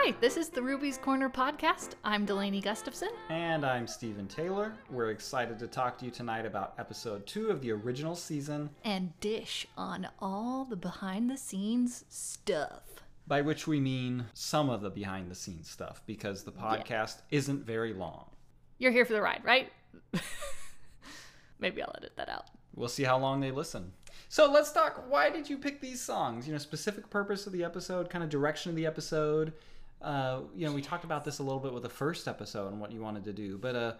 Hi, this is the Ruby's Corner podcast. I'm Delaney Gustafson. And I'm Stephen Taylor. We're excited to talk to you tonight about episode two of the original season, And dish on all the behind the scenes stuff. by which we mean some of the behind the scenes stuff, because the podcast isn't very long. You're here for the ride, right? Maybe I'll edit that out. We'll see how long they listen. So let's talk. Why did you pick these songs? You know, specific purpose of the episode, kind of direction of the episode. Uh, you know, we talked about this a little bit with the first episode and what you wanted to do, but uh,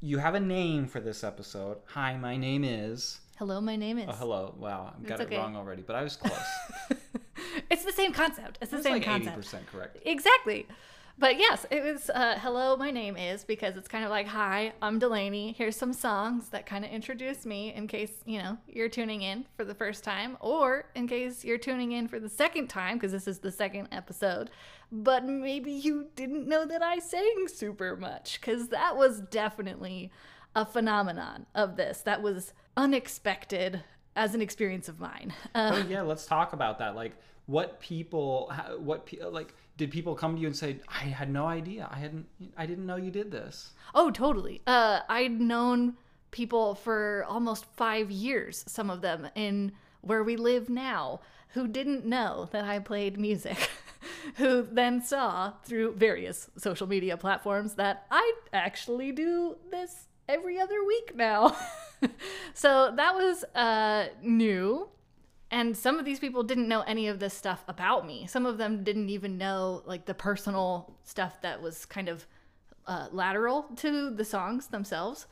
you have a name for this episode. Hi, my name is. Hello, my name is. Oh, hello. Wow, I got It's it okay. wrong already, but I was close. it's the same concept. It's the same like eighty concept. percent correct. Exactly. But yes, it was uh, hello, my name is because it's kind of like, hi, I'm Delaney. Here's some songs that kind of introduce me in case, you know, you're tuning in for the first time or in case you're tuning in for the second time because this is the second episode. But maybe you didn't know that I sang super much because that was definitely a phenomenon of this. That was unexpected as an experience of mine. Uh, Oh yeah, let's talk about that. Like, what people, what like, did people come to you and say, "I had no idea. I hadn't. I didn't know you did this." Oh, totally. Uh, I'd known people for almost five years, some of them in where we live now, who didn't know that I played music, who then saw through various social media platforms that I actually do this every other week now. so that was uh, new. And some of these people didn't know any of this stuff about me. Some of them didn't even know like the personal stuff that was kind of uh, lateral to the songs themselves.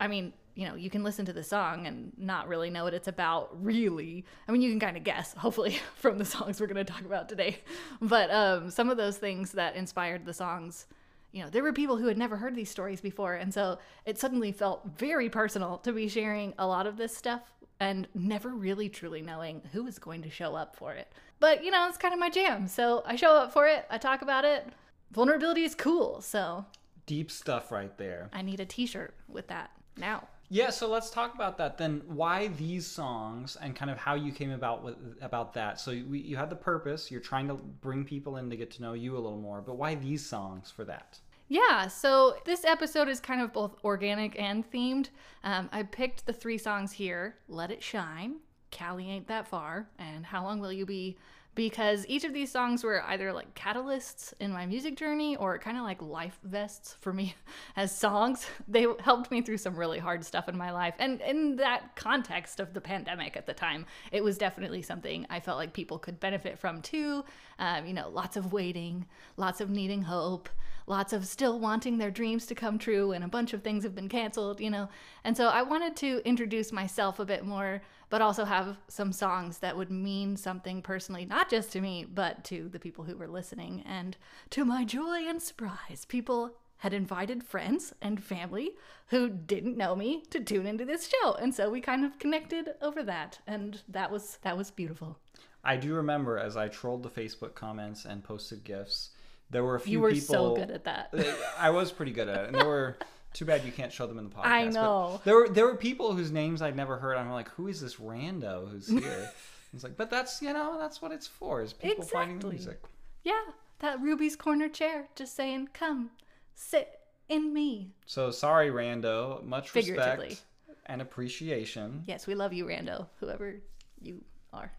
I mean, you know, you can listen to the song and not really know what it's about, really. I mean, you can kind of guess, hopefully, from the songs we're going to talk about today. But um, some of those things that inspired the songs, you know, there were people who had never heard these stories before. And so it suddenly felt very personal to be sharing a lot of this stuff and never really truly knowing who was going to show up for it. But, you know, it's kind of my jam. So I show up for it, I talk about it. Vulnerability is cool. So Deep stuff right there. I need a t shirt with that now. Yeah, so let's talk about that then. Why these songs and kind of how you came about with about that. So you, you had the purpose. You're trying to bring people in to get to know you a little more. But why these songs for that? Yeah, so this episode is kind of both organic and themed. Um, I picked the three songs here Let It Shine, Cali Ain't That Far, and How Long Will You Be? Because each of these songs were either like catalysts in my music journey or kind of like life vests for me as songs. They helped me through some really hard stuff in my life. And in that context of the pandemic at the time, it was definitely something I felt like people could benefit from too. Um, you know, lots of waiting, lots of needing hope lots of still wanting their dreams to come true and a bunch of things have been canceled, you know. And so I wanted to introduce myself a bit more, but also have some songs that would mean something personally, not just to me, but to the people who were listening. And to my joy and surprise, people had invited friends and family who didn't know me to tune into this show. And so we kind of connected over that. And that was that was beautiful. I do remember as I trolled the Facebook comments and posted gifs, there were a few people. You were people. so good at that. I was pretty good at it, and there were. Too bad you can't show them in the podcast. I but know. there were there were people whose names I'd never heard. I'm like, who is this rando who's here? It's like, but that's you know that's what it's for is people finding the music. Yeah, that Ruby's Corner chair just saying, come, sit in me. So sorry, rando. Much Figuratively. respect and appreciation. Yes, we love you, Rando, whoever you are.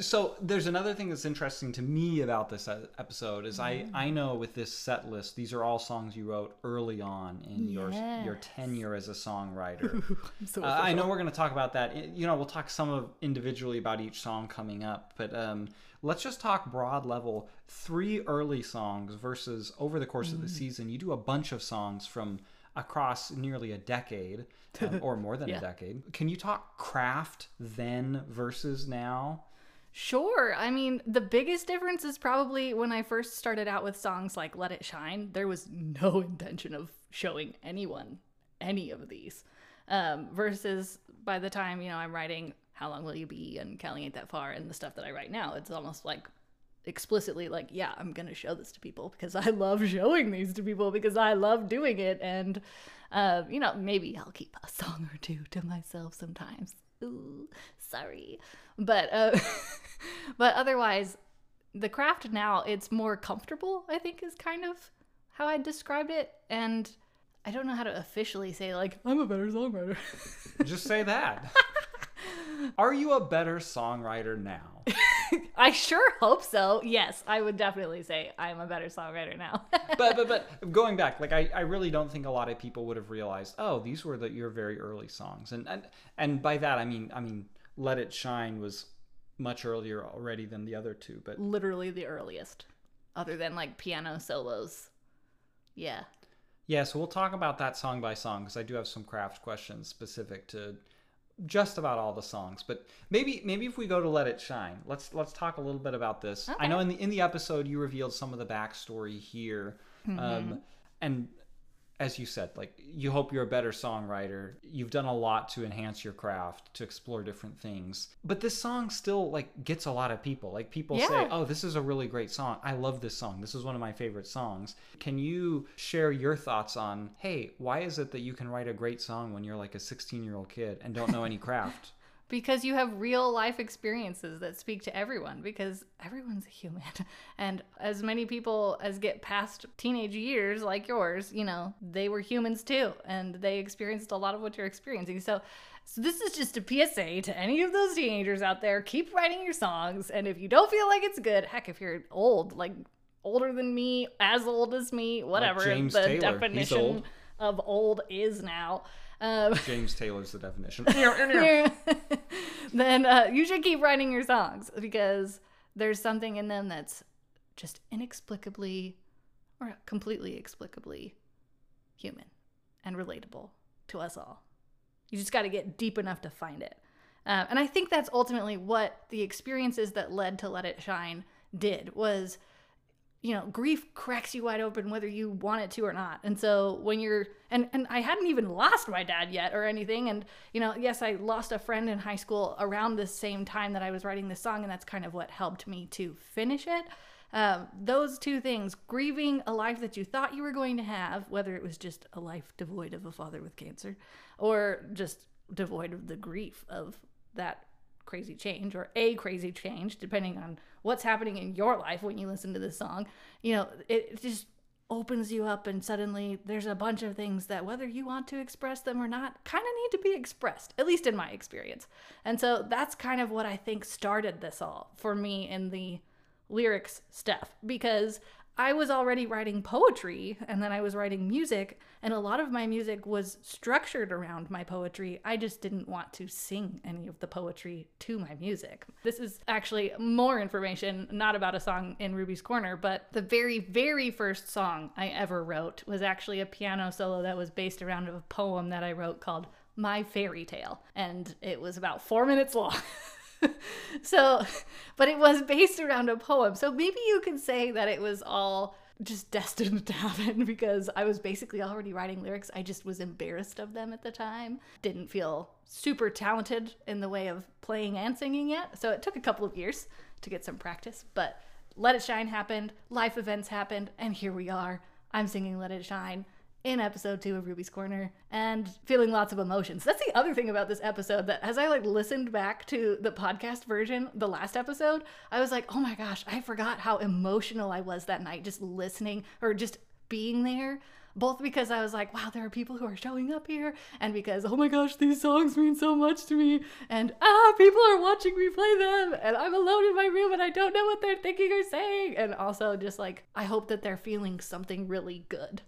So there's another thing that's interesting to me about this uh, episode is I I know with this set list these are all songs you wrote early on in your your tenure as a songwriter. So Uh, I know we're going to talk about that. You know, we'll talk some of individually about each song coming up, but um, let's just talk broad level. Three early songs versus over the course of the season, you do a bunch of songs from across nearly a decade um, or more than Yeah. a decade. Can you talk craft then versus now? Sure. I mean, the biggest difference is probably when I first started out with songs like Let It Shine, there was no intention of showing anyone any of these. Um, versus by the time, you know, I'm writing How Long Will You Be and Cali Ain't That Far and the stuff that I write now, it's almost like explicitly like, yeah, I'm going to show this to people because I love showing these to people because I love doing it. And, uh, you know, maybe I'll keep a song or two to myself sometimes. Ooh, sorry. But, uh, but otherwise, the craft now, it's more comfortable, I think is kind of how I described it. And I don't know how to officially say like I'm a better songwriter. Just say that. Are you a better songwriter now? I sure hope so. Yes, I would definitely say I'm a better songwriter now. but but but going back, like I, I really don't think a lot of people would have realized, oh, these were the your very early songs. And and and by that I mean I mean Let It Shine was much earlier already than the other two, but Literally the earliest. Other than like piano solos. Yeah. Yeah, so we'll talk about that song by song because I do have some craft questions specific to just about all the songs. But maybe maybe if we go to Let It Shine, let's let's talk a little bit about this. I know in the in the episode you revealed some of the backstory here, um, and as you said, like you hope you're a better songwriter. You've done a lot to enhance your craft, to explore different things. But this song still like gets a lot of people. Like people say, "Oh, this is a really great song. I love this song. This is one of my favorite songs." Can you share your thoughts on, "Hey, why is it that you can write a great song when you're like a 16-year-old kid and don't know any craft?" Because you have real life experiences that speak to everyone because everyone's a human. And as many people as get past teenage years like yours you know they were humans too and they experienced a lot of what you're experiencing. So so this is just a PSA to any of those teenagers out there. Keep writing your songs and if you don't feel like it's good heck if you're old like older than me as old as me whatever James the Taylor. Definition of old is now um, James Taylor's the definition. then uh, you should keep writing your songs because there's something in them that's just inexplicably or completely explicably human and relatable to us all. You just got to get deep enough to find it. Um, and I think that's ultimately what the experiences that led to Let It Shine did was you know, grief cracks you wide open whether you want it to or not. And so when you're and and I hadn't even lost my dad yet or anything and you know, yes, I lost a friend in high school around the same time that I was writing this song and that's kind of what helped me to finish it. Um, those two things, grieving a life that you thought you were going to have, whether it was just a life devoid of a father with cancer or just devoid of the grief of that crazy change or a crazy change, depending on what's happening in your life when you listen to this song. You know, it, just opens you up, and suddenly there's a bunch of things that, whether you want to express them or not, kind of need to be expressed, at least in my experience. And so that's kind of what I think started this all for me in the lyrics stuff because I was already writing poetry and then I was writing music, and a lot of my music was structured around my poetry. I just didn't want to sing any of the poetry to my music. This is actually more information, not about a song in Ruby's Corner, but the very, very first song I ever wrote was actually a piano solo that was based around a poem that I wrote called My Fairy Tale, and it was about four minutes long. so, but it was based around a poem. So maybe you could say that it was all just destined to happen because I was basically already writing lyrics. I just was embarrassed of them at the time. Didn't feel super talented in the way of playing and singing yet. So it took a couple of years to get some practice, but Let It Shine happened, life events happened, and here we are. I'm singing Let It Shine in episode two of Ruby's Corner and feeling lots of emotions. That's the other thing about this episode that as I like listened back to the podcast version, the last episode, I was like, oh my gosh, I forgot how emotional I was that night just listening or just being there. Both because I was like, wow, there are people who are showing up here, and because, oh my gosh, these songs mean so much to me, and ah, people are watching me play them, and I'm alone in my room and I don't know what they're thinking or saying. And also, just like, I hope that they're feeling something really good.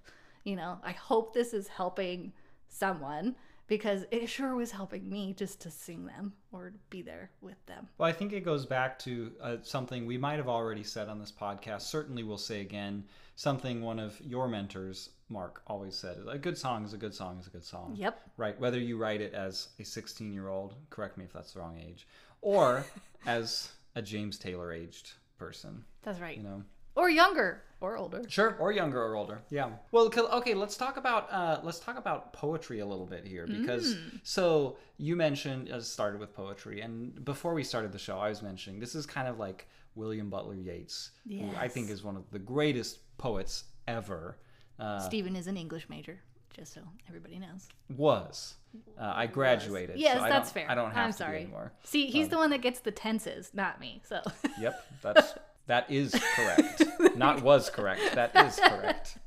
You know, I hope this is helping someone because it sure was helping me just to sing them or be there with them. Well, I think it goes back to uh, something we might have already said on this podcast. Certainly, we'll say again something one of your mentors, Mark, always said: "A good song is a good song is a good song." Yep. Right. Whether you write it as a 16-year-old, correct me if that's the wrong age, or as a James Taylor aged person. That's right. You know. Or younger or older. Sure, or younger or older. Yeah. Well, okay, let's talk about uh, let's talk about poetry a little bit here because so you mentioned uh, started with poetry, and before we started the show, I was mentioning this is kind of like William Butler Yeats, who I think is one of the greatest poets ever. Uh, Stephen is an English major, just so everybody knows. was uh, I graduated? Yes, so I that's don't- fair. I don't have I'm to sorry. be anymore. See, he's the one that gets the tenses, not me. So Yep, that's That is correct. Not was correct. That is correct.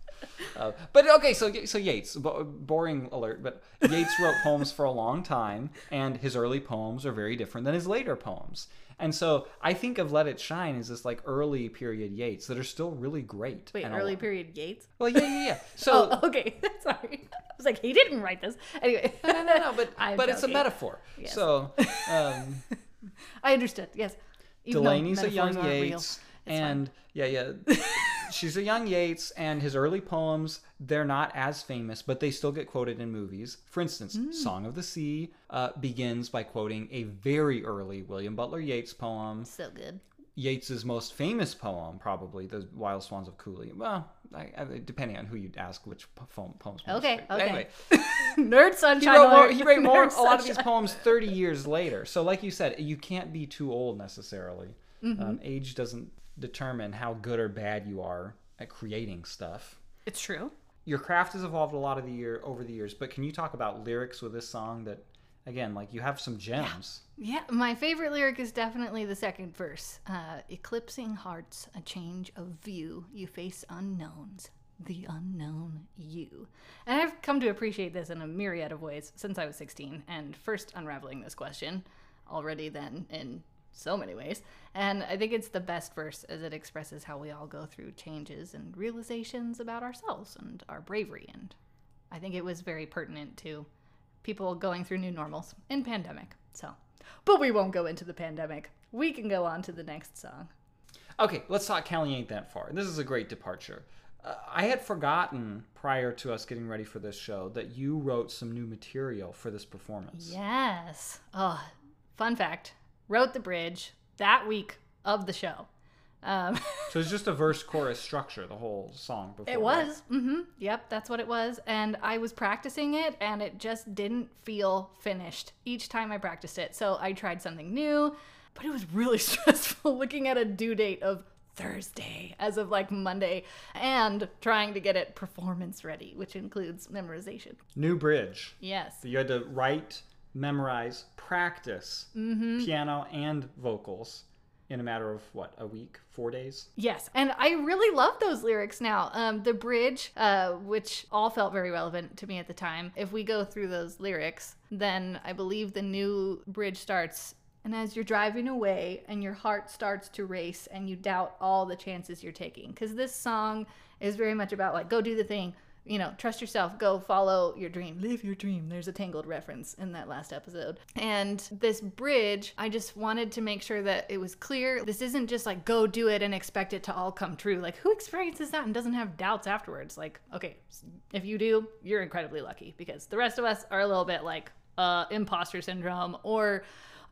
Uh, but okay, so so Yeats, bo- boring alert, but Yeats wrote poems for a long time, and his early poems are very different than his later poems. And so I think of Let It Shine as this like early period Yeats that are still really great. Wait, early period Yeats? Well, yeah, yeah, yeah. So Oh, okay. Sorry. I was like, he didn't write this. Anyway. no, no, no, but I'm but it's a metaphor. Yes. So um, I understood. Yes. Even Delaney's a young aren't real. It's fine. and yeah, yeah, she's a young Yeats, and his early poems they're not as famous, but they still get quoted in movies. For instance, Hmm. "Song of the Sea" uh, begins by quoting a very early William Butler Yeats poem. So good. Yeats's most famous poem, probably "The Wild Swans of Coole." Well, I, I, depending on who you ask, which po- poem, poems. most Okay, okay. Anyway, Nerd he sunshine. wrote more, he wrote more a lot of these poems 30 years later so like you said you can't be too old necessarily Mm-hmm. um, age doesn't determine how good or bad you are at creating stuff It's true. your craft has evolved a lot of the year over the years but can you talk about lyrics with this song that again like you have some gems Yeah, my favorite lyric is definitely the second verse. Uh, Eclipsing hearts, a change of view. You face unknowns, the unknown you. And I've come to appreciate this in a myriad of ways since I was 16 and first unraveling this question already then in so many ways. And I think it's the best verse as it expresses how we all go through changes and realizations about ourselves and our bravery. And I think it was very pertinent to people going through new normals in pandemic. So, but we won't go into the pandemic. We can go on to the next song. okay let's talk Cali ain't that far this is a great departure uh, i had forgotten prior to us getting ready for this show that you wrote some new material for this performance Yes. Oh, fun fact. Wrote the bridge that week of the show. Um, so it's just a verse chorus structure the whole song before It right? was. Mm-hmm. Yep, that's what it was. And I was practicing it, and it just didn't feel finished each time I practiced it. So I tried something new, but it was really stressful looking at a due date of Thursday as of like Monday and trying to get it performance ready, which includes memorization. New bridge. Yes. So you had to write, memorize, practice Mm-hmm. piano and vocals in a matter of what, a week, four days? Yes, and I really love those lyrics now. Um, the bridge, uh, which all felt very relevant to me at the time. If we go through those lyrics, then I believe the new bridge starts. And as you're driving away and your heart starts to race and you doubt all the chances you're taking. Because this song is very much about like, go do the thing, you know, trust yourself, go follow your dream, live your dream. There's a Tangled reference in that last episode. And this bridge, I just wanted to make sure that it was clear. This isn't just like go do it and expect it to all come true. Like, who experiences that and doesn't have doubts afterwards? Like, okay, if you do, you're incredibly lucky because the rest of us are a little bit like, uh, imposter syndrome or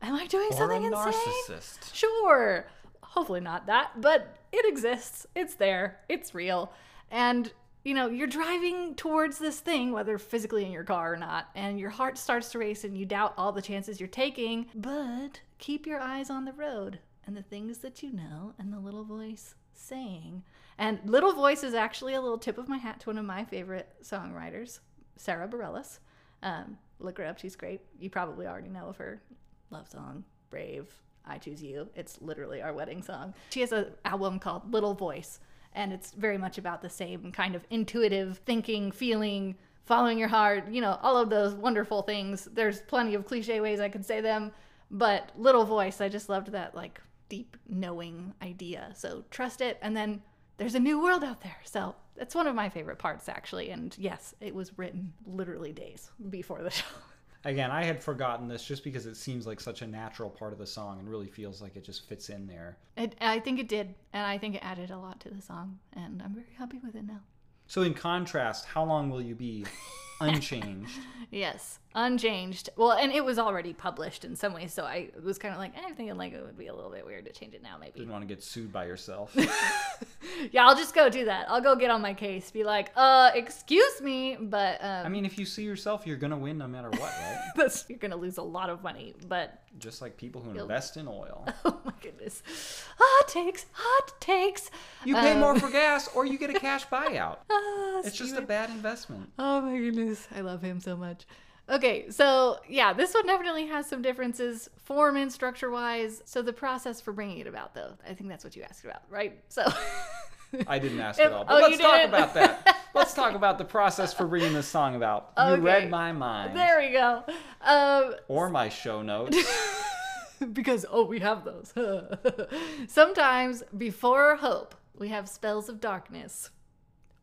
am I doing Or a something insane? narcissist. Sure. Hopefully not that, but it exists. It's there. It's real. And you know, you're driving towards this thing, whether physically in your car or not, and your heart starts to race and you doubt all the chances you're taking, but keep your eyes on the road and the things that you know and the little voice saying. And little voice is actually a little tip of my hat to one of my favorite songwriters, Sara Bareilles. Um, look her up; she's great. You probably already know of her. Love song, Brave, I Choose You. It's literally our wedding song. She has an album called Little Voice, and it's very much about the same kind of intuitive thinking, feeling, following your heart, you know, all of those wonderful things. There's plenty of cliche ways I could say them, but Little Voice, I just loved that like deep knowing idea. So trust it, and then there's a new world out there. So that's one of my favorite parts, actually. And yes, it was written literally days before the show. Again, I had forgotten this just because it seems like such a natural part of the song and really feels like it just fits in there. It, I think it did, and I think it added a lot to the song, and I'm very happy with it now. So, in contrast, how long will you be unchanged? Yes, unchanged. Well, and it was already published in some ways, so I was kind of like, eh, I'm thinking like it would be a little bit weird to change it now, maybe. Didn't want to get sued by yourself. Yeah, I'll just go do that. I'll go get on my case, be like, uh, excuse me, but um, I mean, if you sue yourself, you're going to win no matter what, right? that's, you're gonna lose a lot of money. But Just like people who invest in oil. oh my goodness, hot takes, hot takes. You pay Um, more for gas or you get a cash buyout. Ah, It's just a bad investment. Oh my goodness, I love him so much. Okay, so yeah, this one definitely has some differences, form and structure wise. So the process for bringing it about, though, I think that's what you asked about, right? So. I didn't ask at all. But oh, let's talk about that. Let's talk about the process for bringing this song about. You read my mind. There we go. Um, Or my show notes. because oh we have those sometimes before hope we have spells of darkness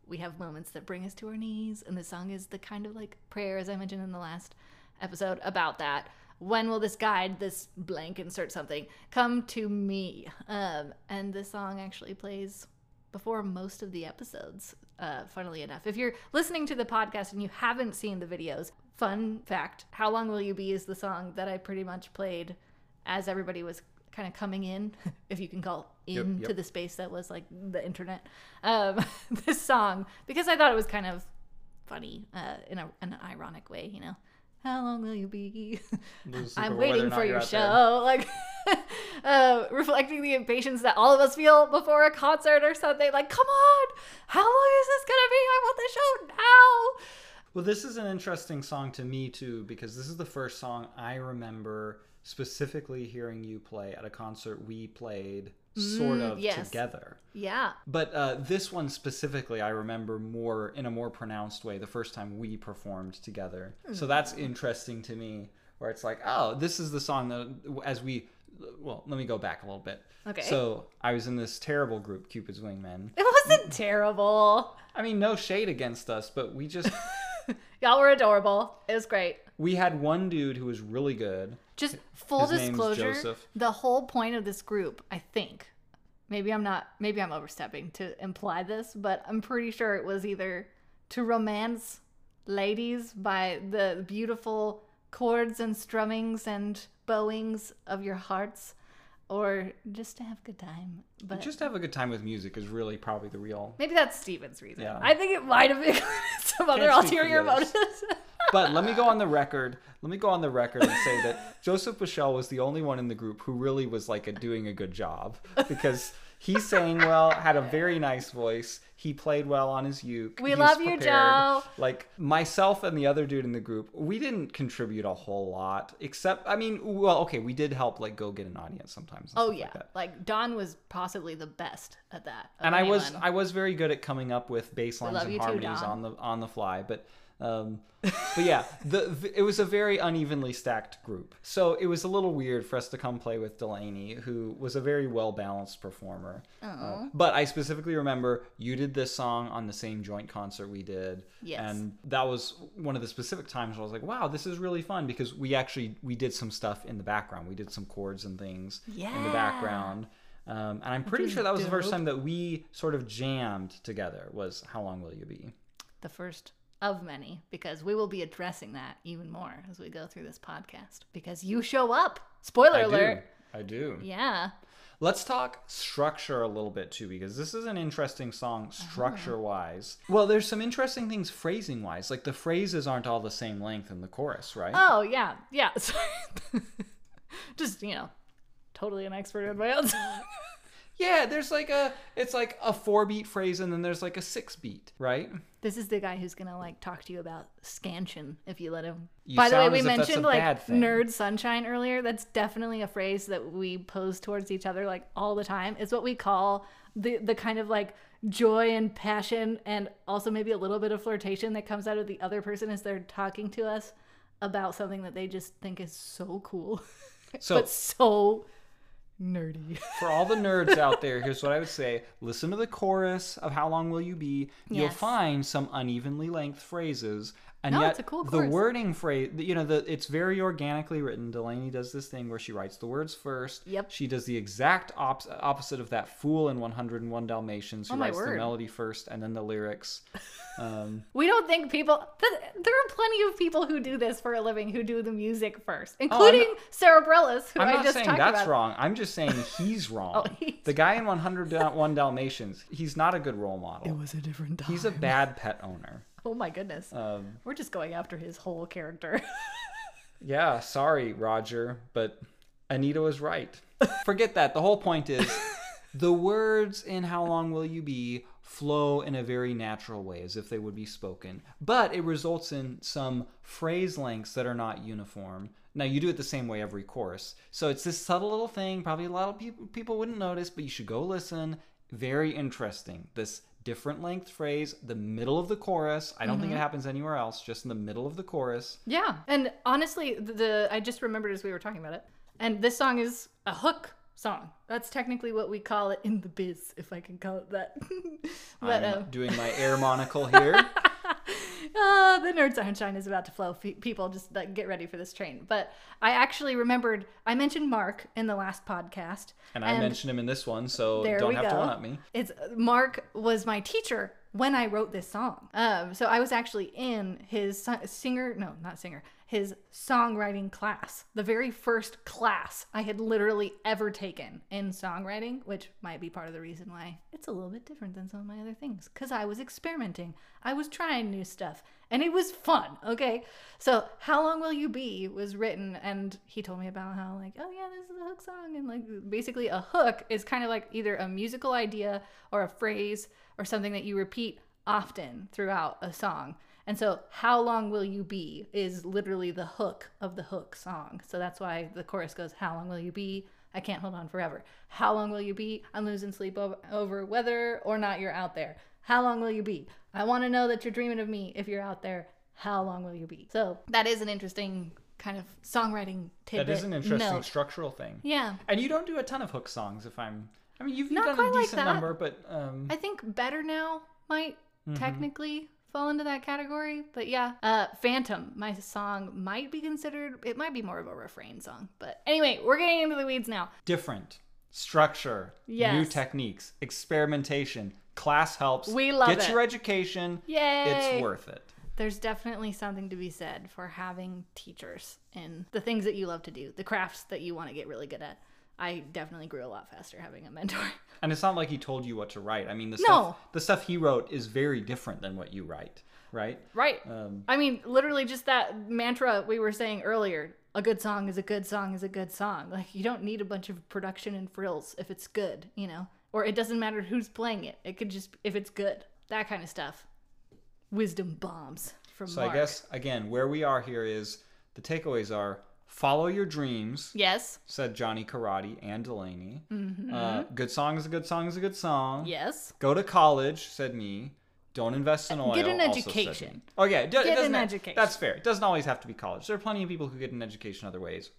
we have moments that bring us to our knees and the song is the kind of like prayer as i mentioned in the last episode about that. When will this guide this blank insert something come to me? Um, and this song actually plays before most of the episodes uh, funnily enough. If you're listening to the podcast and you haven't seen the videos fun fact how long will you be is the song that i pretty much played as everybody was kind of coming in, if you can call into yep. the space that was like the internet, um, this song because I thought it was kind of funny uh, in, a, in an ironic way, you know. How long will you be? I'm waiting for your show. Like, uh, reflecting the impatience that all of us feel before a concert or something. Like, come on, how long is this gonna be? I want the show now. Well, this is an interesting song to me too because this is the first song I remember specifically hearing you play at a concert we played sort Mm, of yes. together. Yeah. But uh, this one specifically, I remember more in a more pronounced way the first time we performed together. So that's interesting to me, where it's like, oh, this is the song that as we. Well, let me go back a little bit. Okay. So I was in this terrible group, Cupid's Wingmen. It wasn't terrible. I mean, no shade against us, but we just Y'all were adorable. It was great. we had one dude who was really good. Just full His disclosure, the whole point of this group, I think, maybe I'm not, maybe I'm overstepping to imply this, but I'm pretty sure it was either to romance ladies by the beautiful chords and strummings and bowings of your hearts, or just to have a good time. But Just to have a good time with music is really probably the real. maybe that's Stephen's reason. Yeah. I think it might have been some other Can't for ulterior motives. But let me go on the record. Let me go on the record and say that Joseph Michelle was the only one in the group who really was like a, doing a good job because he sang well, had a very nice voice. He played well on his uke. We love you. Joe. Like myself and the other dude in the group, we didn't contribute a whole lot. Except, I mean, well, okay, we did help like go get an audience sometimes. Oh yeah, like like Don was possibly the best at that. and I was. I was very good at coming up with bass lines and you too, harmonies on the on the fly, but um, but yeah, the, the it was a very unevenly stacked group, so it was a little weird for us to come play with Delaney, who was a very well balanced performer. Uh, but I specifically remember you did this song on the same joint concert we did, Yes. and that was one of the specific times where I was like, wow, this is really fun because we actually we did some stuff in the background, we did some chords and things in the background. Um, and I'm pretty sure that was the first time that we sort of jammed together. Was how long will you be? the first of many because we will be addressing that even more as we go through this podcast because you show up. Spoiler I alert. do. I do. Yeah. Let's talk structure a little bit too, because this is an interesting song oh. structure wise. Well, there's some interesting things phrasing wise. Like the phrases aren't all the same length in the chorus, right? Oh yeah. Yeah. Just you know, totally an expert in my own song. Yeah, there's like a it's like a four beat phrase and then there's like a six beat, right? This is the guy who's gonna like talk to you about scansion if you let him. You By the way, we as if that's a mentioned like nerd sunshine earlier. That's definitely a phrase that we pose towards each other like all the time. It's what we call the the kind of like joy and passion and also maybe a little bit of flirtation that comes out of the other person as they're talking to us about something that they just think is so cool. So but so nerdy. for all the nerds out there, here's what I would say: listen to the chorus of "How Long Will You Be." You'll Yes. find some unevenly length phrases, and No, yet it's a cool the chorus. wording phrase, you know, the it's very organically written. Delaney does this thing where she writes the words first. Yep. She does the exact op- opposite of that fool in 101 Dalmatians, who Oh my writes the melody first and then the lyrics. Um, We don't think people. th- There are plenty of people who do this for a living who do the music first, I'm including Sara Bareilles, who I'm I not just saying talked that's about. wrong. I'm just saying he's wrong. Oh, he's the guy in 101 Dalmatians, he's not a good role model. It was a different time. He's a bad pet owner. Oh my goodness. Um, We're just going after his whole character. yeah, sorry, Roger, but Anita was right. Forget that. The whole point is the words in How Long Will You Be flow in a very natural way, as if they would be spoken. But it results in some phrase lengths that are not uniform. Now, you do it the same way every course. So it's this subtle little thing, probably a lot of people, people wouldn't notice, but you should go listen. Very interesting. This different length phrase, the middle of the chorus. I don't think it happens anywhere else, just in the middle of the chorus. Yeah, and honestly, the, the I just remembered as we were talking about it, and this song is a hook song. That's technically what we call it in the biz, if I can call it that. but I'm um, doing my air monocle here. ah, the nerd sunshine is about to flow. People just like get ready for this train. But I actually remembered I mentioned Mark in the last podcast, And I mentioned him in this one, so don't have to go. one up me. It's Mark was my teacher when I wrote this song. Um, so I was actually in his si- singer, no, not singer, his songwriting class, the very first class I had literally ever taken in songwriting, which might be part of the reason why it's a little bit different than some of my other things. Because I was experimenting, I was trying new stuff, and it was fun. Okay, so "How Long Will You Be" was written, and he told me about how like, oh yeah, this is a hook song, and like basically a hook is kind of like either a musical idea or a phrase or something that you repeat often throughout a song. And so, How Long Will You Be is literally the hook of the hook song. So that's why the chorus goes, How long will you be? I can't hold on forever. How long will you be? I'm losing sleep over, whether or not you're out there. How long will you be? I want to know that you're dreaming of me if you're out there. How long will you be? So that is an interesting kind of songwriting tidbit. That is an interesting note. structural thing. Yeah. And you don't do a ton of hook songs, if I'm. I mean, you've, you've Not done quite a like decent that. number, but um, I think Better Now might Mm-hmm. technically fall into that category. But yeah, uh, Phantom, my song might be considered, it might be more of a refrain song. But anyway, we're getting into the weeds now. different structure, Yeah. new techniques, experimentation, class helps. We love Get it. your education. Yay! It's worth it. There's definitely something to be said for having teachers in the things that you love to do, the crafts that you want to get really good at. I definitely grew a lot faster having a mentor. And it's not like he told you what to write. I mean, the No. stuff the stuff he wrote is very different than what you write, right? right. Um, I mean, literally just that mantra we were saying earlier. A good song is a good song is a good song. Like you don't need a bunch of production and frills if it's good, you know? Or it doesn't matter who's playing it. It could just if it's good. That kind of stuff. Wisdom bombs from so Mark. I guess again, where we are here is the takeaways are follow your dreams. Yes. Said Johnny Karate and Delaney. Uh, good song is a good song is a good song. Mm-hmm. Yes. Go to college, said me. Don't invest in oil. Get an education. Oh yeah, it Get an ha- education. That's fair. It doesn't always have to be college. There are plenty of people who get an education other ways.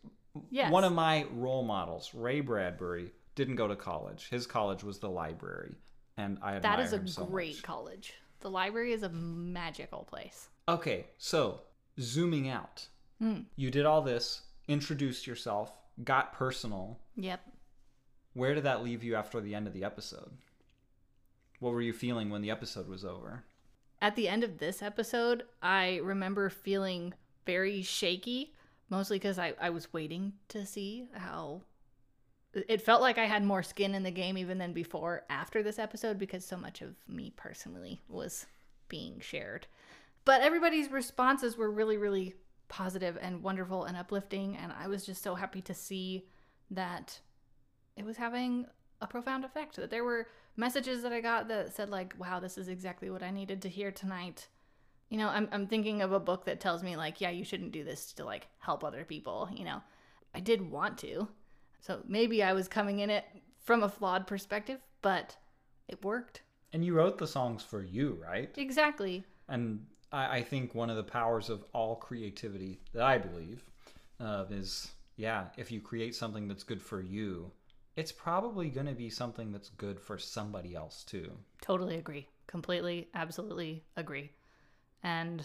Yes. One of my role models, Ray Bradbury, didn't go to college. His college was the library, and I admire That is a so great much. college. The library is a magical place. Okay, so zooming out, Hmm. you did all this, introduced yourself, got personal. Yep. Where did that leave you after the end of the episode? What were you feeling when the episode was over? At the end of this episode, I remember feeling very shaky, mostly because I, I was waiting to see how. It felt like I had more skin in the game even than before after this episode because so much of me personally was being shared. But everybody's responses were really, really positive and wonderful and uplifting. And I was just so happy to see that it was having a profound effect. That there were messages that I got that said, like, wow, this is exactly what I needed to hear tonight. You know, I'm, I'm thinking of a book that tells me, like, yeah, you shouldn't do this to, like, help other people. You know, I did want to. So maybe I was coming in it from a flawed perspective, but it worked. And you wrote the songs for you, right? Exactly. And I, I think one of the powers of all creativity that I believe uh, is, yeah, if you create something that's good for you, it's probably going to be something that's good for somebody else too. Totally agree. Completely, absolutely agree. And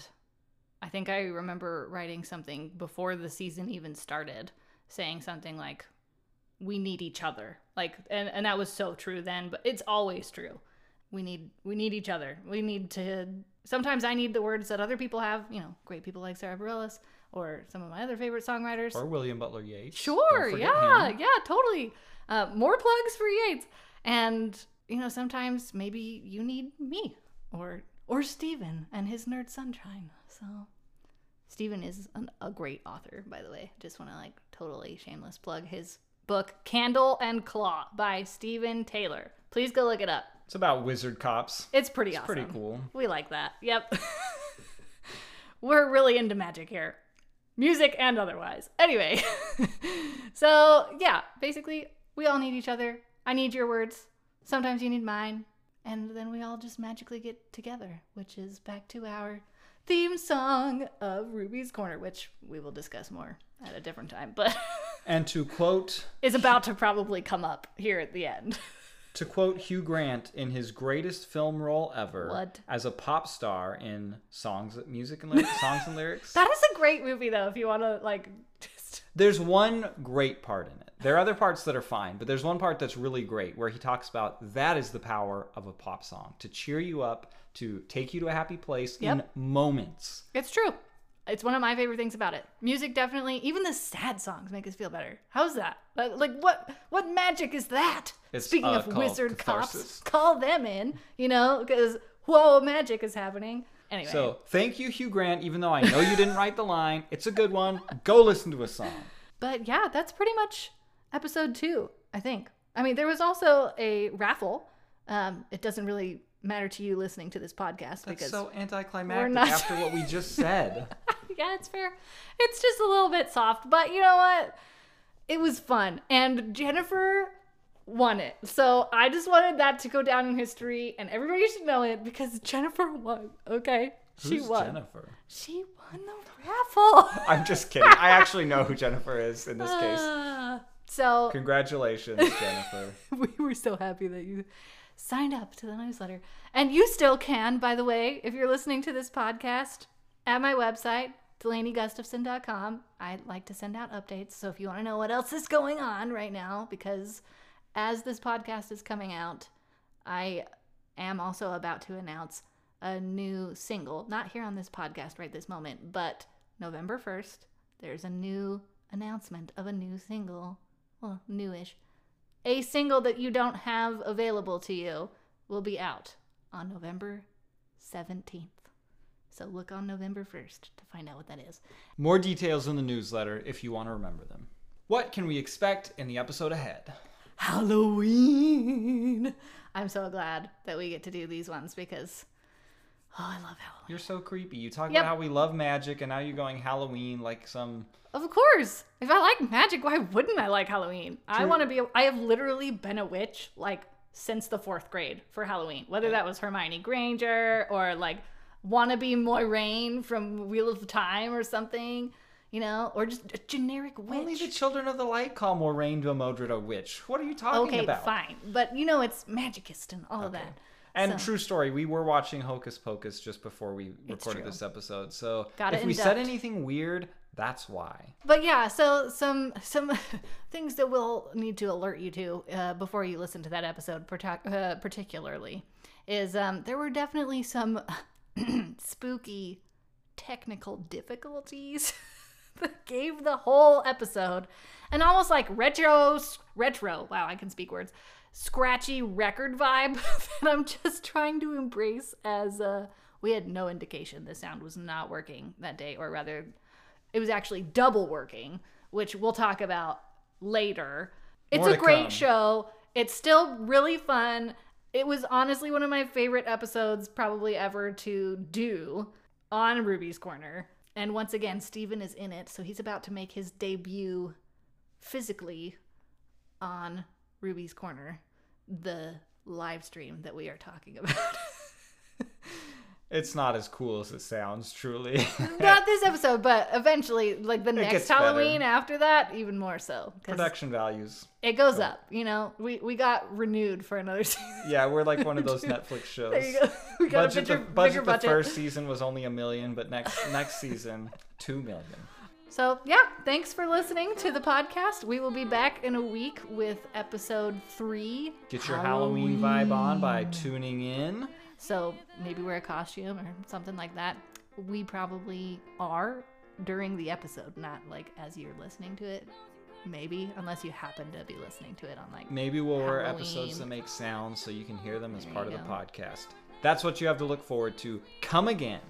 I think I remember writing something before the season even started, saying something like, we need each other. Like and, and that was so true then, but it's always true. We need we need each other. We need to sometimes I need the words that other people have, you know, great people like Sara Bareilles or some of my other favorite songwriters. Or William Butler Yeats. Sure, yeah, him. yeah, totally. Uh, more plugs for Yeats. And you know, sometimes maybe you need me or or Stephen and his nerd sunshine. So Stephen is an, a great author, by the way. Just want to like totally shameless plug his book Candle and Claw by Stephen Taylor. Please go look it up. It's about wizard cops. It's pretty awesome. It's awesome. pretty cool. We like that. Yep. We're really into magic here. Music and otherwise. Anyway. so, yeah, basically, we all need each other. I need your words. Sometimes you need mine. And then we all just magically get together, which is back to our theme song of Ruby's Corner, which we will discuss more at a different time, but And to quote is about to probably come up here at the end. To quote Hugh Grant in his greatest film role ever What? as a pop star in songs music and lyrics, songs and lyrics. That is a great movie, though, if you want to, like, just. There's one great part in it. There are other parts that are fine, but there's one part that's really great where he talks about that is the power of a pop song to cheer you up, to take you to a happy place in moments. It's true. It's one of my favorite things about it. Music definitely, even the sad songs make us feel better. How's that? Like what what magic is that? It's, Speaking uh, of wizard catharsis. cops, call them in, you know, because whoa, magic is happening. Anyway, So thank you, Hugh Grant, even though I know you didn't write the line. It's a good one. Go listen to a song. but yeah, that's pretty much episode two, I think. I mean, there was also a raffle. Um, it doesn't really matter to you listening to this podcast That's because so anticlimactic not- after what we just said. yeah, it's fair. It's just a little bit soft, but you know what? It was fun. And Jennifer won it. So I just wanted that to go down in history and everybody should know it because Jennifer won. Okay? she Who's won. Jennifer? She won the raffle. I'm just kidding. I actually know who Jennifer is in this case. Ah. so Congratulations, Jennifer. we were so happy that you signed up to the newsletter. And you still can, by the way, if you're listening to this podcast at my website, DelaneyGustafson.com. I like to send out updates. So if you want to know what else is going on right now, because as this podcast is coming out, I am also about to announce a new single. Not here on this podcast right this moment, but November 1st, there's a new announcement of a new single. Well, newish a single that you don't have available to you will be out on November 17th. So look on November 1st to find out what that is. More details in the newsletter if you want to remember them. What can we expect in the episode ahead? Halloween! I'm so glad that we get to do these ones because, oh, I love Halloween. You're so creepy. You talk Yep. about how we love magic, and now you're going Halloween like some. Of course! If I like magic, why wouldn't I like Halloween? I want to be, a, I have literally been a witch like since the fourth grade for Halloween. Whether that was Hermione Granger or like wannabe Moiraine from Wheel of Time or something, you know, or just a generic witch. Only the children of the light call Moiraine Damodred a witch. What are you talking okay, about? Okay, fine. But you know, it's magicist and all of that. And So- true story, we were watching Hocus Pocus just before we recorded this episode. So Gotta if we said anything weird, that's why. But yeah, so some some things that we'll need to alert you to uh, before you listen to that episode, partic- uh, particularly, is um, there were definitely some spooky technical difficulties that gave the whole episode an almost like retro retro. Wow, I can speak words. Scratchy record vibe that I'm just trying to embrace as uh, we had no indication the sound was not working that day, or rather, it was actually double working, which we'll talk about later. It's More a great come. show. It's still really fun. It was honestly one of my favorite episodes, probably ever to do on Ruby's Corner. And once again, Stephen is in it, so he's about to make his debut physically on Ruby's Corner, the live stream that we are talking about. It's not as cool as it sounds, truly. Not this episode, but eventually, like the next Halloween better. after that, even more so. Production values. it goes up, you know. We we got renewed for another season. Yeah, we're like one of those Netflix shows. There you go. We got budget a bigger, the, budget bigger the first season was only a million, but next next season, two million. So yeah, thanks for listening to the podcast. We will be back in a week with episode three. Get your Halloween vibe on by tuning in. So maybe wear a costume or something like that. We probably are during the episode, not like as you're listening to it. Maybe, unless you happen to be listening to it on like. Maybe we'll wear episodes that make sounds so you can hear them as There part of you the podcast. That's what you have to look forward to. Come again.